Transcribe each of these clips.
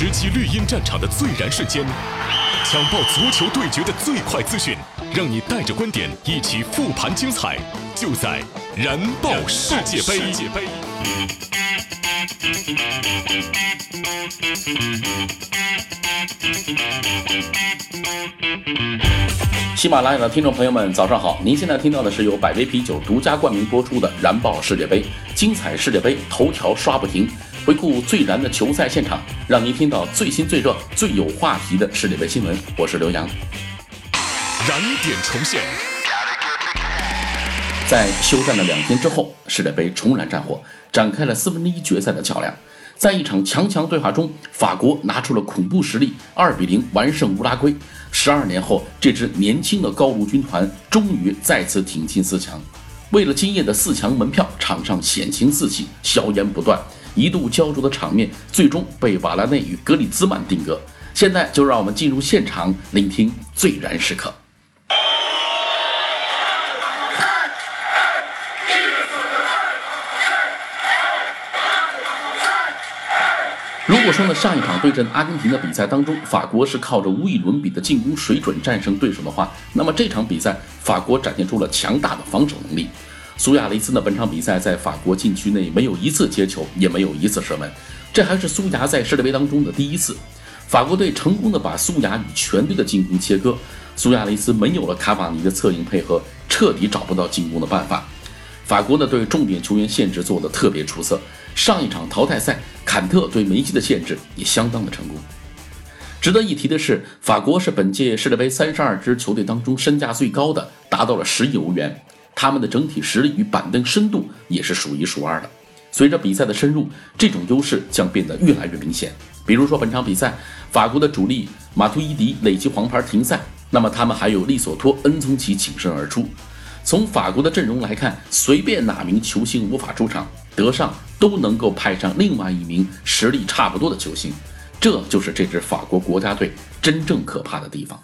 直击绿茵战场的最燃瞬间，抢爆足球对决的最快资讯，让你带着观点一起复盘精彩，就在燃爆世界杯。喜马拉雅的听众朋友们，早上好！您现在听到的是由百威啤酒独家冠名播出的《燃爆世界杯》，精彩世界杯头条刷不停，回顾最燃的球赛现场，让您听到最新最热、最有话题的世界杯新闻。我是刘洋。燃点重现，在休战的两天之后，世界杯重燃战火，展开了四分之一决赛的较量。在一场强强对话中，法国拿出了恐怖实力，二比零完胜乌拉圭。十二年后，这支年轻的高卢军团终于再次挺进四强。为了今夜的四强门票，场上险情四起，硝烟不断，一度焦灼的场面最终被瓦拉内与格里兹曼定格。现在就让我们进入现场，聆听最燃时刻。如果说呢，上一场对阵阿根廷的比赛当中，法国是靠着无与伦比的进攻水准战胜对手的话，那么这场比赛法国展现出了强大的防守能力。苏亚雷斯呢，本场比赛在法国禁区内没有一次接球，也没有一次射门，这还是苏牙在世界杯当中的第一次。法国队成功的把苏牙与全队的进攻切割，苏亚雷斯没有了卡瓦尼的策应配合，彻底找不到进攻的办法。法国呢对重点球员限制做得特别出色。上一场淘汰赛，坎特对梅西的限制也相当的成功。值得一提的是，法国是本届世界杯三十二支球队当中身价最高的，达到了十亿欧元。他们的整体实力与板凳深度也是数一数二的。随着比赛的深入，这种优势将变得越来越明显。比如说本场比赛，法国的主力马图伊迪累计黄牌停赛，那么他们还有利索托、恩宗奇挺身而出。从法国的阵容来看，随便哪名球星无法出场，德尚都能够派上另外一名实力差不多的球星，这就是这支法国国家队真正可怕的地方。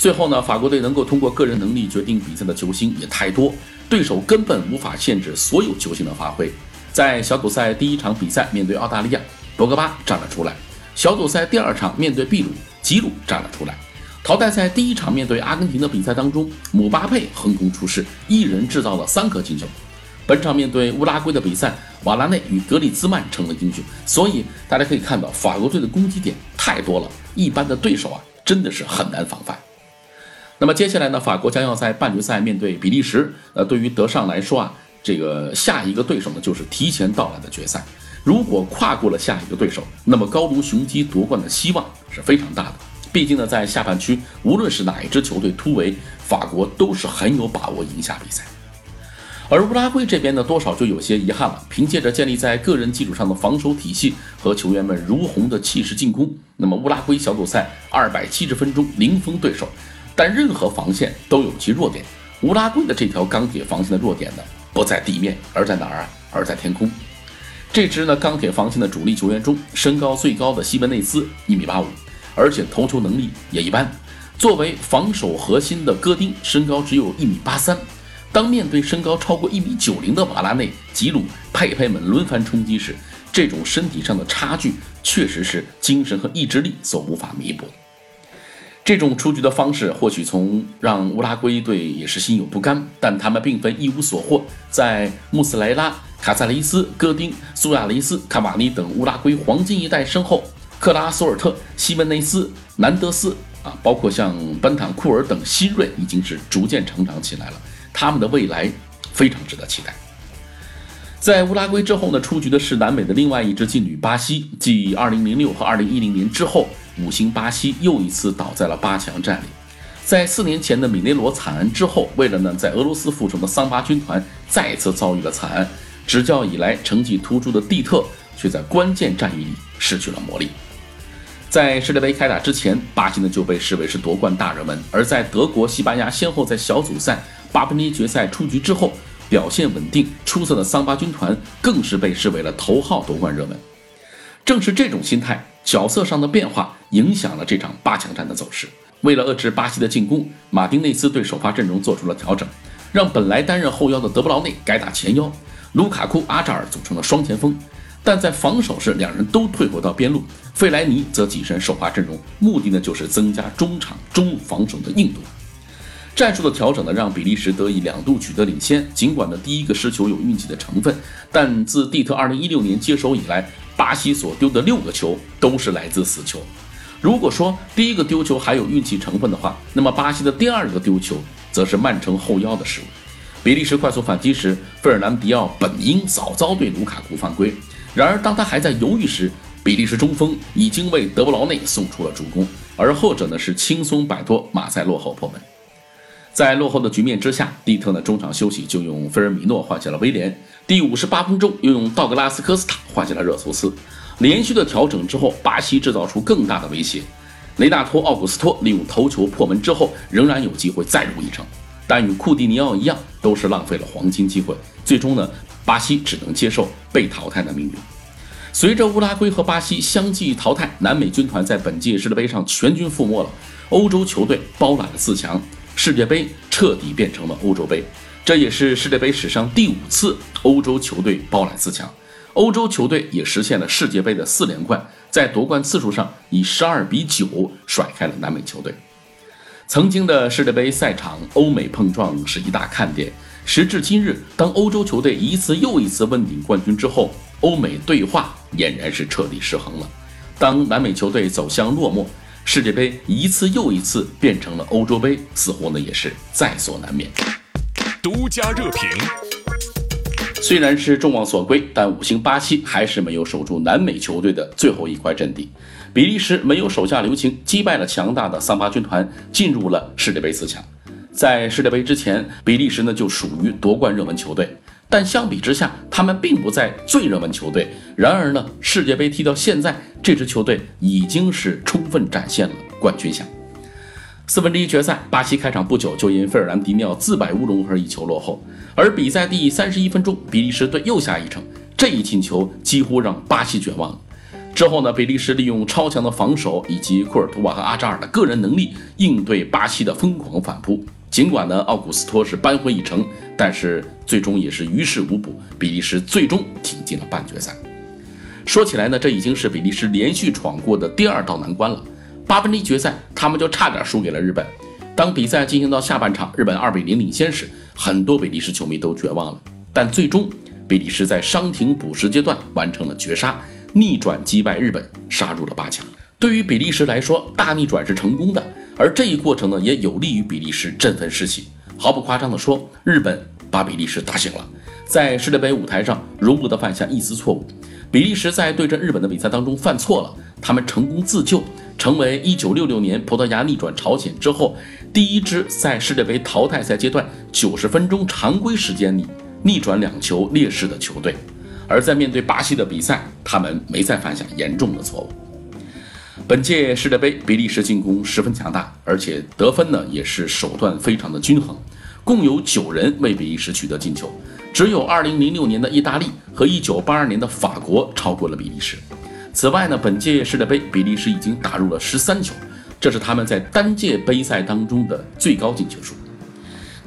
最后呢，法国队能够通过个人能力决定比赛的球星也太多，对手根本无法限制所有球星的发挥。在小组赛第一场比赛面对澳大利亚，博格巴站了出来；小组赛第二场面对秘鲁，吉鲁站了出来。淘汰赛第一场面对阿根廷的比赛当中，姆巴佩横空出世，一人制造了三颗进球。本场面对乌拉圭的比赛，瓦拉内与格里兹曼成了英雄。所以大家可以看到，法国队的攻击点太多了，一般的对手啊真的是很难防范。那么接下来呢，法国将要在半决赛面对比利时。呃，对于德尚来说啊，这个下一个对手呢就是提前到来的决赛。如果跨过了下一个对手，那么高卢雄鸡夺冠的希望是非常大的。毕竟呢，在下半区，无论是哪一支球队突围，法国都是很有把握赢下比赛。而乌拉圭这边呢，多少就有些遗憾了。凭借着建立在个人基础上的防守体系和球员们如虹的气势进攻，那么乌拉圭小组赛二百七十分钟零封对手。但任何防线都有其弱点，乌拉圭的这条钢铁防线的弱点呢，不在地面，而在哪儿啊？而在天空。这支呢钢铁防线的主力球员中，身高最高的西门内斯一米八五。而且投球能力也一般。作为防守核心的戈丁，身高只有一米八三。当面对身高超过一米九零的瓦拉内、吉鲁、佩佩们轮番冲击时，这种身体上的差距确实是精神和意志力所无法弥补的。这种出局的方式，或许从让乌拉圭队也是心有不甘，但他们并非一无所获。在穆斯莱拉、卡萨雷斯、戈丁、苏亚雷斯、卡瓦尼等乌拉圭黄金一代身后。克拉索尔特、西门内斯、南德斯啊，包括像班坦库尔等新锐，已经是逐渐成长起来了。他们的未来非常值得期待。在乌拉圭之后呢，出局的是南美的另外一支劲旅巴西。继2006和2010年之后，五星巴西又一次倒在了八强战里。在四年前的米内罗惨案之后，为了呢在俄罗斯复仇的桑巴军团再次遭遇了惨案。执教以来成绩突出的蒂特，却在关键战役里失去了魔力。在世界杯开打之前，巴西呢就被视为是夺冠大热门；而在德国、西班牙先后在小组赛、八分之一决赛出局之后，表现稳定出色的桑巴军团更是被视为了头号夺冠热门。正是这种心态、角色上的变化，影响了这场八强战的走势。为了遏制巴西的进攻，马丁内斯对首发阵容做出了调整，让本来担任后腰的德布劳内改打前腰，卢卡库、阿扎尔组成了双前锋。但在防守时，两人都退回到边路，费莱尼则跻身首发阵容，目的呢就是增加中场中防守的硬度。战术的调整呢，让比利时得以两度取得领先。尽管呢第一个失球有运气的成分，但自蒂特2016年接手以来，巴西所丢的六个球都是来自死球。如果说第一个丢球还有运气成分的话，那么巴西的第二个丢球则是曼城后腰的失误。比利时快速反击时，费尔南迪奥本应早早对卢卡库犯规，然而当他还在犹豫时，比利时中锋已经为德布劳内送出了助攻，而后者呢是轻松摆脱马赛落后破门。在落后的局面之下，蒂特呢中场休息就用菲尔米诺换下了威廉，第五十八分钟又用道格拉斯科斯塔换下了热苏斯。连续的调整之后，巴西制造出更大的威胁。雷纳托·奥古斯托利用头球破门之后，仍然有机会再入一城，但与库蒂尼奥一样，都是浪费了黄金机会。最终呢，巴西只能接受被淘汰的命运。随着乌拉圭和巴西相继淘汰，南美军团在本届世界杯上全军覆没了。欧洲球队包揽了四强，世界杯彻底变成了欧洲杯。这也是世界杯史上第五次欧洲球队包揽四强。欧洲球队也实现了世界杯的四连冠，在夺冠次数上以十二比九甩开了南美球队。曾经的世界杯赛场欧美碰撞是一大看点，时至今日，当欧洲球队一次又一次问鼎冠军之后，欧美对话俨然是彻底失衡了。当南美球队走向落寞，世界杯一次又一次变成了欧洲杯，似乎呢也是在所难免。独家热评。虽然是众望所归，但五星巴西还是没有守住南美球队的最后一块阵地。比利时没有手下留情，击败了强大的桑巴军团，进入了世界杯四强。在世界杯之前，比利时呢就属于夺冠热门球队，但相比之下，他们并不在最热门球队。然而呢，世界杯踢到现在，这支球队已经是充分展现了冠军相。四分之一决赛，巴西开场不久就因费尔南迪尼奥自摆乌龙而一球落后，而比赛第三十一分钟，比利时队又下一城，这一进球几乎让巴西绝望了。之后呢，比利时利用超强的防守以及库尔图瓦和阿扎尔的个人能力应对巴西的疯狂反扑。尽管呢，奥古斯托是扳回一城，但是最终也是于事无补，比利时最终挺进了半决赛。说起来呢，这已经是比利时连续闯过的第二道难关了。八分之一决赛，他们就差点输给了日本。当比赛进行到下半场，日本二比零领先时，很多比利时球迷都绝望了。但最终，比利时在伤停补时阶段完成了绝杀，逆转击败日本，杀入了八强。对于比利时来说，大逆转是成功的，而这一过程呢，也有利于比利时振奋士气。毫不夸张地说，日本把比利时打醒了，在世界杯舞台上容不得犯下一丝错误。比利时在对阵日本的比赛当中犯错了，他们成功自救。成为1966年葡萄牙逆转朝鲜之后第一支在世界杯淘汰赛阶段90分钟常规时间里逆转两球劣势的球队，而在面对巴西的比赛，他们没再犯下严重的错误。本届世界杯，比利时进攻十分强大，而且得分呢也是手段非常的均衡，共有九人为比利时取得进球，只有2006年的意大利和1982年的法国超过了比利时。此外呢，本届世界杯比利时已经打入了十三球，这是他们在单届杯赛当中的最高进球数。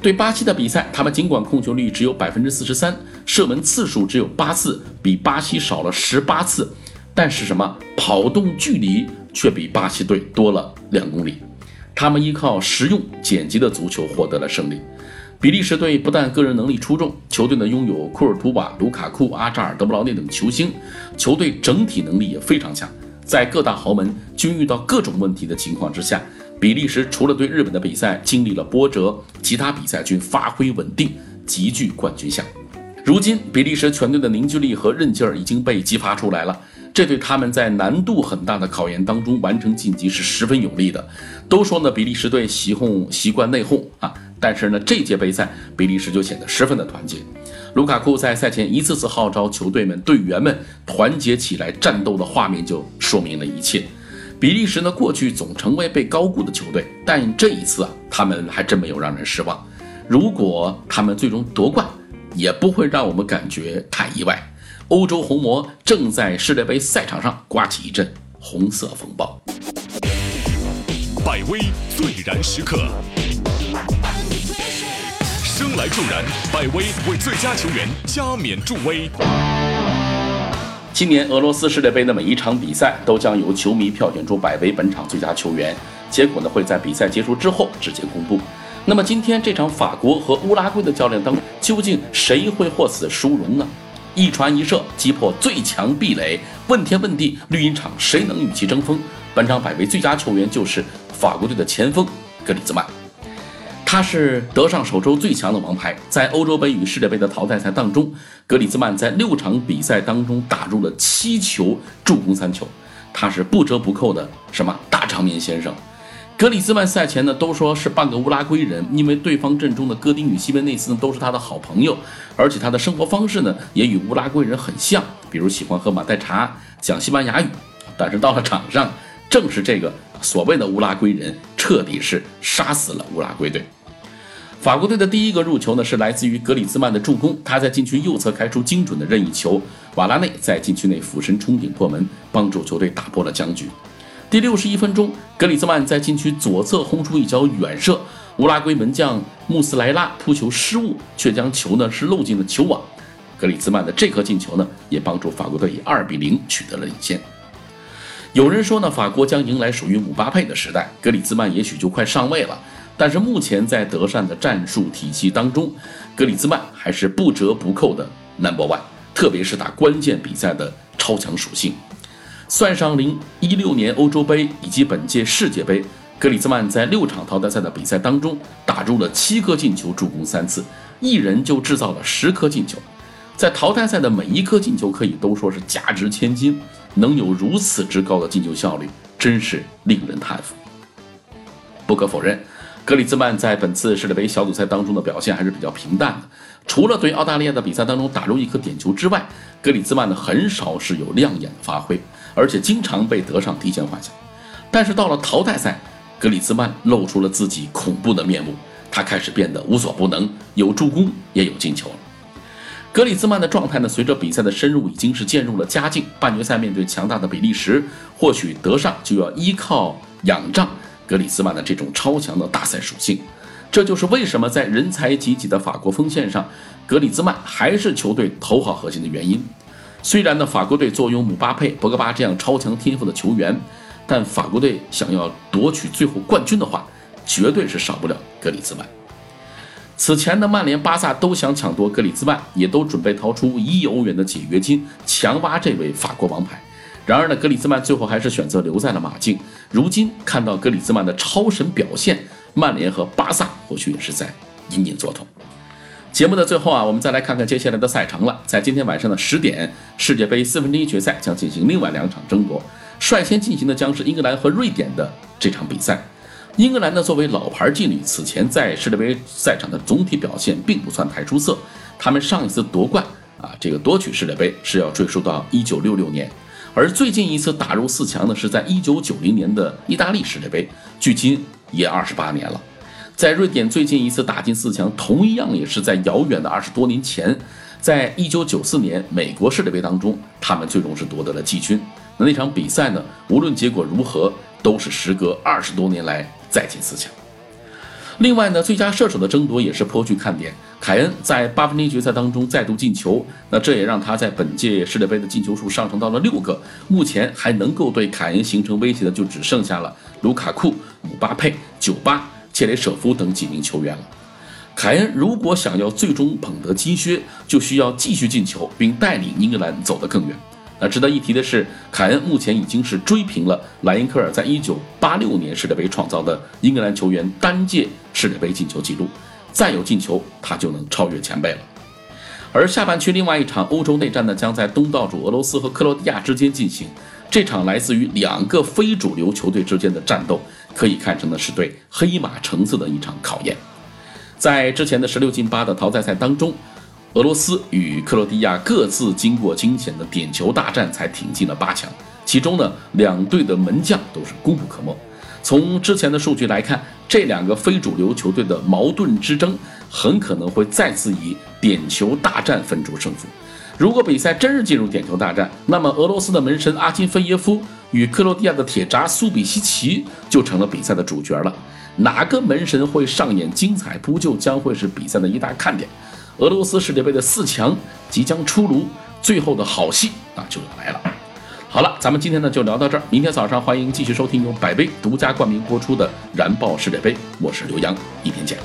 对巴西的比赛，他们尽管控球率只有百分之四十三，射门次数只有八次，比巴西少了十八次，但是什么跑动距离却比巴西队多了两公里。他们依靠实用简洁的足球获得了胜利。比利时队不但个人能力出众，球队呢拥有库尔图瓦、卢卡库、阿扎尔、德布劳内等球星，球队整体能力也非常强。在各大豪门均遇到各种问题的情况之下，比利时除了对日本的比赛经历了波折，其他比赛均发挥稳定，极具冠军相。如今，比利时全队的凝聚力和韧劲儿已经被激发出来了，这对他们在难度很大的考验当中完成晋级是十分有利的。都说呢，比利时队习哄习惯内讧啊。但是呢，这届杯赛比利时就显得十分的团结。卢卡库在赛前一次次号召球队们、队员们团结起来战斗的画面，就说明了一切。比利时呢，过去总成为被高估的球队，但这一次啊，他们还真没有让人失望。如果他们最终夺冠，也不会让我们感觉太意外。欧洲红魔正在世界杯赛场上刮起一阵红色风暴。百威最燃时刻。生来助燃，百威为最佳球员加冕助威。今年俄罗斯世界杯的每一场比赛都将由球迷票选出百威本场最佳球员，结果呢会在比赛结束之后直接公布。那么今天这场法国和乌拉圭的较量当中，究竟谁会获此殊荣呢？一传一射击破最强壁垒，问天问地，绿茵场谁能与其争锋？本场百位最佳球员就是法国队的前锋格里兹曼。他是德尚首周最强的王牌，在欧洲杯与世界杯的淘汰赛当中，格里兹曼在六场比赛当中打入了七球，助攻三球，他是不折不扣的什么大场面先生。格里兹曼赛前呢都说是半个乌拉圭人，因为对方阵中的戈丁与西门内斯呢都是他的好朋友，而且他的生活方式呢也与乌拉圭人很像，比如喜欢喝马黛茶，讲西班牙语。但是到了场上，正是这个所谓的乌拉圭人彻底是杀死了乌拉圭队。法国队的第一个入球呢，是来自于格里兹曼的助攻。他在禁区右侧开出精准的任意球，瓦拉内在禁区内俯身冲顶破门，帮助球队打破了僵局。第六十一分钟，格里兹曼在禁区左侧轰出一脚远射，乌拉圭门将穆斯莱拉扑球失误，却将球呢是漏进了球网。格里兹曼的这颗进球呢，也帮助法国队以二比零取得了领先。有人说呢，法国将迎来属于姆巴佩的时代，格里兹曼也许就快上位了。但是目前在德善的战术体系当中，格里兹曼还是不折不扣的 number one，特别是打关键比赛的超强属性。算上零一六年欧洲杯以及本届世界杯，格里兹曼在六场淘汰赛的比赛当中打入了七颗进球，助攻三次，一人就制造了十颗进球。在淘汰赛的每一颗进球可以都说是价值千金，能有如此之高的进球效率，真是令人叹服。不可否认。格里兹曼在本次世界杯小组赛当中的表现还是比较平淡的，除了对澳大利亚的比赛当中打入一颗点球之外，格里兹曼呢很少是有亮眼的发挥，而且经常被德尚提前换下。但是到了淘汰赛，格里兹曼露出了自己恐怖的面目，他开始变得无所不能，有助攻也有进球了。格里兹曼的状态呢，随着比赛的深入已经是渐入了佳境。半决赛面对强大的比利时，或许德尚就要依靠仰仗。格里兹曼的这种超强的大赛属性，这就是为什么在人才济济的法国锋线上，格里兹曼还是球队头号核心的原因。虽然呢，法国队坐拥姆巴佩、博格巴这样超强天赋的球员，但法国队想要夺取最后冠军的话，绝对是少不了格里兹曼。此前的曼联、巴萨都想抢夺格里兹曼，也都准备掏出一亿欧元的解约金强挖这位法国王牌。然而呢，格里兹曼最后还是选择留在了马竞。如今看到格里兹曼的超神表现，曼联和巴萨或许也是在隐隐作痛。节目的最后啊，我们再来看看接下来的赛程了。在今天晚上的十点，世界杯四分之一决赛将进行另外两场争夺，率先进行的将是英格兰和瑞典的这场比赛。英格兰呢，作为老牌劲旅，此前在世界杯赛场的总体表现并不算太出色。他们上一次夺冠啊，这个夺取世界杯是要追溯到一九六六年。而最近一次打入四强呢，是在一九九零年的意大利世界杯，距今也二十八年了。在瑞典最近一次打进四强，同样也是在遥远的二十多年前，在一九九四年美国世界杯当中，他们最终是夺得了季军。那那场比赛呢，无论结果如何，都是时隔二十多年来再进四强。另外呢，最佳射手的争夺也是颇具看点。凯恩在八分之一决赛当中再度进球，那这也让他在本届世界杯的进球数上升到了六个。目前还能够对凯恩形成威胁的，就只剩下了卢卡库、姆巴佩、酒吧、切雷舍夫等几名球员了。凯恩如果想要最终捧得金靴，就需要继续进球，并带领英格兰走得更远。那值得一提的是，凯恩目前已经是追平了莱因克尔在1986年世界杯创造的英格兰球员单届世界杯进球纪录，再有进球，他就能超越前辈了。而下半区另外一场欧洲内战呢，将在东道主俄罗斯和克罗地亚之间进行。这场来自于两个非主流球队之间的战斗，可以看成呢是对黑马成色的一场考验。在之前的十六进八的淘汰赛当中。俄罗斯与克罗地亚各自经过惊险的点球大战，才挺进了八强。其中呢，两队的门将都是功不可没。从之前的数据来看，这两个非主流球队的矛盾之争，很可能会再次以点球大战分出胜负。如果比赛真是进入点球大战，那么俄罗斯的门神阿金菲耶夫与克罗地亚的铁闸苏比西奇就成了比赛的主角了。哪个门神会上演精彩扑救，将会是比赛的一大看点。俄罗斯世界杯的四强即将出炉，最后的好戏啊就要来了。好了，咱们今天呢就聊到这儿，明天早上欢迎继续收听由百威独家冠名播出的《燃爆世界杯》，我是刘洋，一天见。